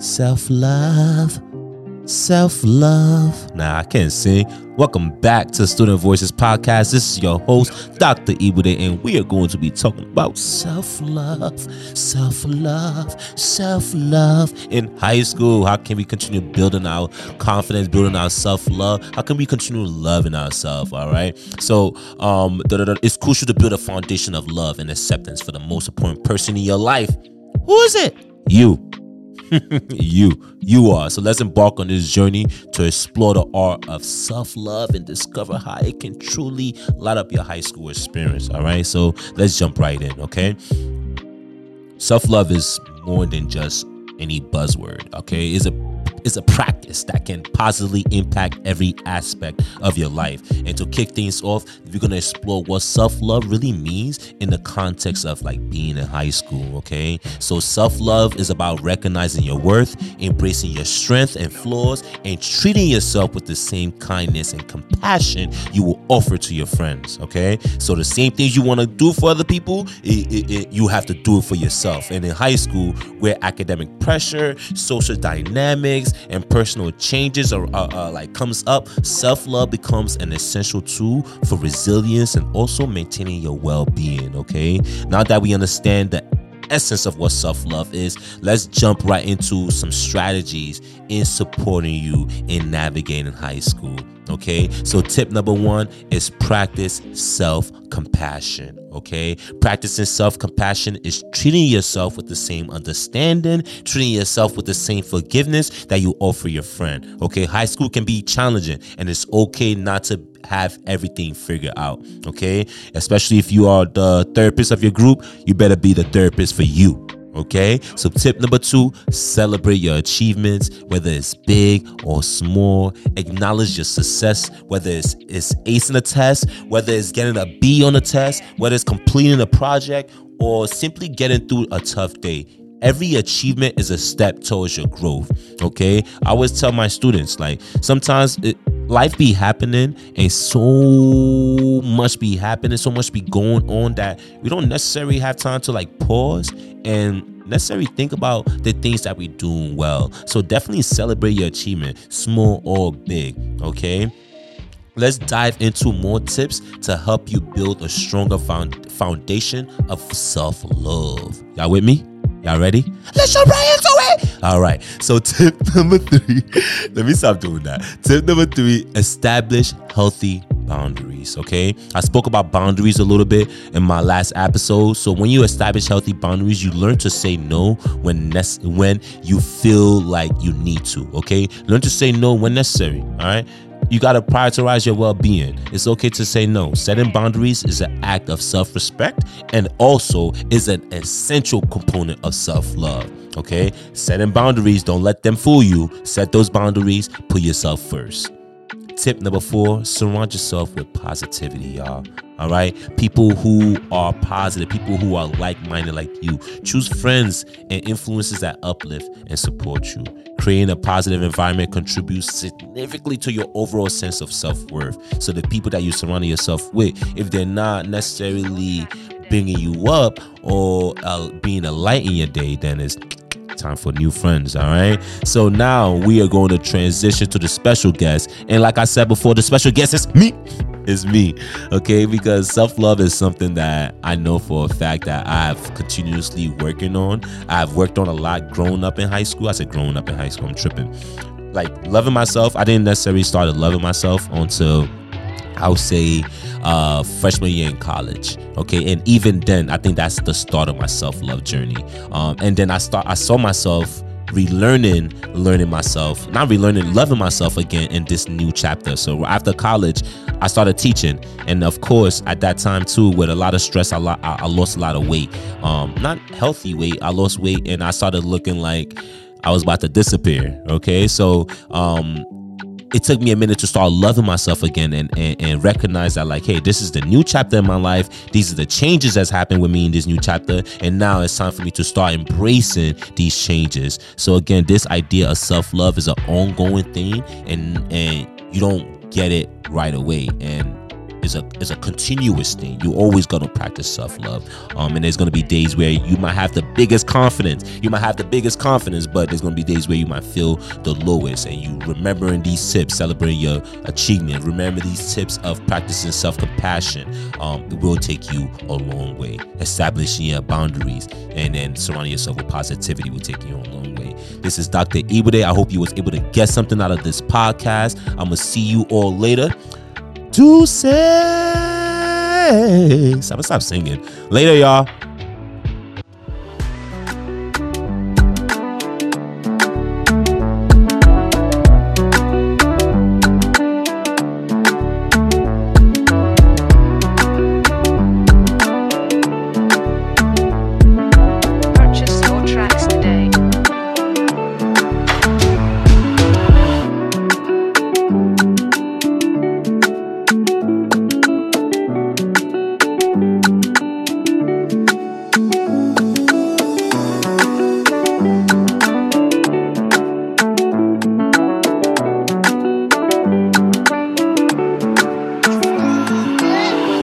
Self love. Self love. Nah, I can't sing. Welcome back to Student Voices Podcast. This is your host, Dr. Ibude, and we are going to be talking about self love, self love, self love in high school. How can we continue building our confidence, building our self love? How can we continue loving ourselves? All right. So, um, it's crucial to build a foundation of love and acceptance for the most important person in your life. Who is it? You. you, you are. So let's embark on this journey to explore the art of self love and discover how it can truly light up your high school experience. All right. So let's jump right in. Okay. Self love is more than just any buzzword. Okay. It's a is a practice that can positively impact every aspect of your life. And to kick things off, we're going to explore what self love really means in the context of like being in high school. Okay. So, self love is about recognizing your worth, embracing your strength and flaws, and treating yourself with the same kindness and compassion you will offer to your friends. Okay. So, the same things you want to do for other people, it, it, it, you have to do it for yourself. And in high school, where academic pressure, social dynamics, and personal changes are, like comes up, self love becomes an essential tool for resilience and also maintaining your well being. Okay, now that we understand the essence of what self love is, let's jump right into some strategies in supporting you in navigating high school. Okay, so tip number one is practice self compassion. Okay, practicing self compassion is treating yourself with the same understanding, treating yourself with the same forgiveness that you offer your friend. Okay, high school can be challenging, and it's okay not to have everything figured out. Okay, especially if you are the therapist of your group, you better be the therapist for you. Okay, so tip number two celebrate your achievements, whether it's big or small. Acknowledge your success, whether it's, it's acing a test, whether it's getting a B on a test, whether it's completing a project, or simply getting through a tough day. Every achievement is a step towards your growth. Okay, I always tell my students like sometimes it, life be happening and so much be happening, so much be going on that we don't necessarily have time to like pause and necessarily think about the things that we're doing well. So definitely celebrate your achievement, small or big. Okay. Let's dive into more tips to help you build a stronger found foundation of self love. Y'all with me? Y'all ready? Let's jump right into it. All right. So, tip number three, let me stop doing that. Tip number three establish healthy boundaries. Okay. I spoke about boundaries a little bit in my last episode. So, when you establish healthy boundaries, you learn to say no when, nec- when you feel like you need to. Okay. Learn to say no when necessary. All right you got to prioritize your well being. It's okay to say no. Setting boundaries is an act of self respect and also is an essential component of self love. Okay? Setting boundaries, don't let them fool you. Set those boundaries, put yourself first. Tip number four surround yourself with positivity, y'all. All right. People who are positive, people who are like minded like you. Choose friends and influences that uplift and support you. Creating a positive environment contributes significantly to your overall sense of self worth. So, the people that you surround yourself with, if they're not necessarily bringing you up or uh, being a light in your day, then it's time for new friends. All right. So now we are going to transition to the special guest. And like I said before, the special guest is me is me. Okay, because self love is something that I know for a fact that I've continuously working on. I've worked on a lot growing up in high school. I said growing up in high school, I'm tripping. Like loving myself, I didn't necessarily start loving myself until I would say uh, freshman year in college. Okay, and even then, I think that's the start of my self love journey. Um, and then I start, I saw myself relearning learning myself not relearning loving myself again in this new chapter so after college i started teaching and of course at that time too with a lot of stress i, I lost a lot of weight um not healthy weight i lost weight and i started looking like i was about to disappear okay so um it took me a minute to start loving myself again and, and, and recognize that like hey this is the new chapter in my life. These are the changes that's happened with me in this new chapter. And now it's time for me to start embracing these changes. So again this idea of self-love is an ongoing thing and and you don't get it right away. And is a is a continuous thing. You always gonna practice self love, um, and there's gonna be days where you might have the biggest confidence. You might have the biggest confidence, but there's gonna be days where you might feel the lowest. And you remembering these tips, celebrating your achievement. Remember these tips of practicing self compassion. Um, it will take you a long way. Establishing your boundaries and then surrounding yourself with positivity will take you a long way. This is Dr. Ibude. I hope you was able to get something out of this podcast. I'm gonna see you all later. To say, I'm gonna stop singing later, y'all.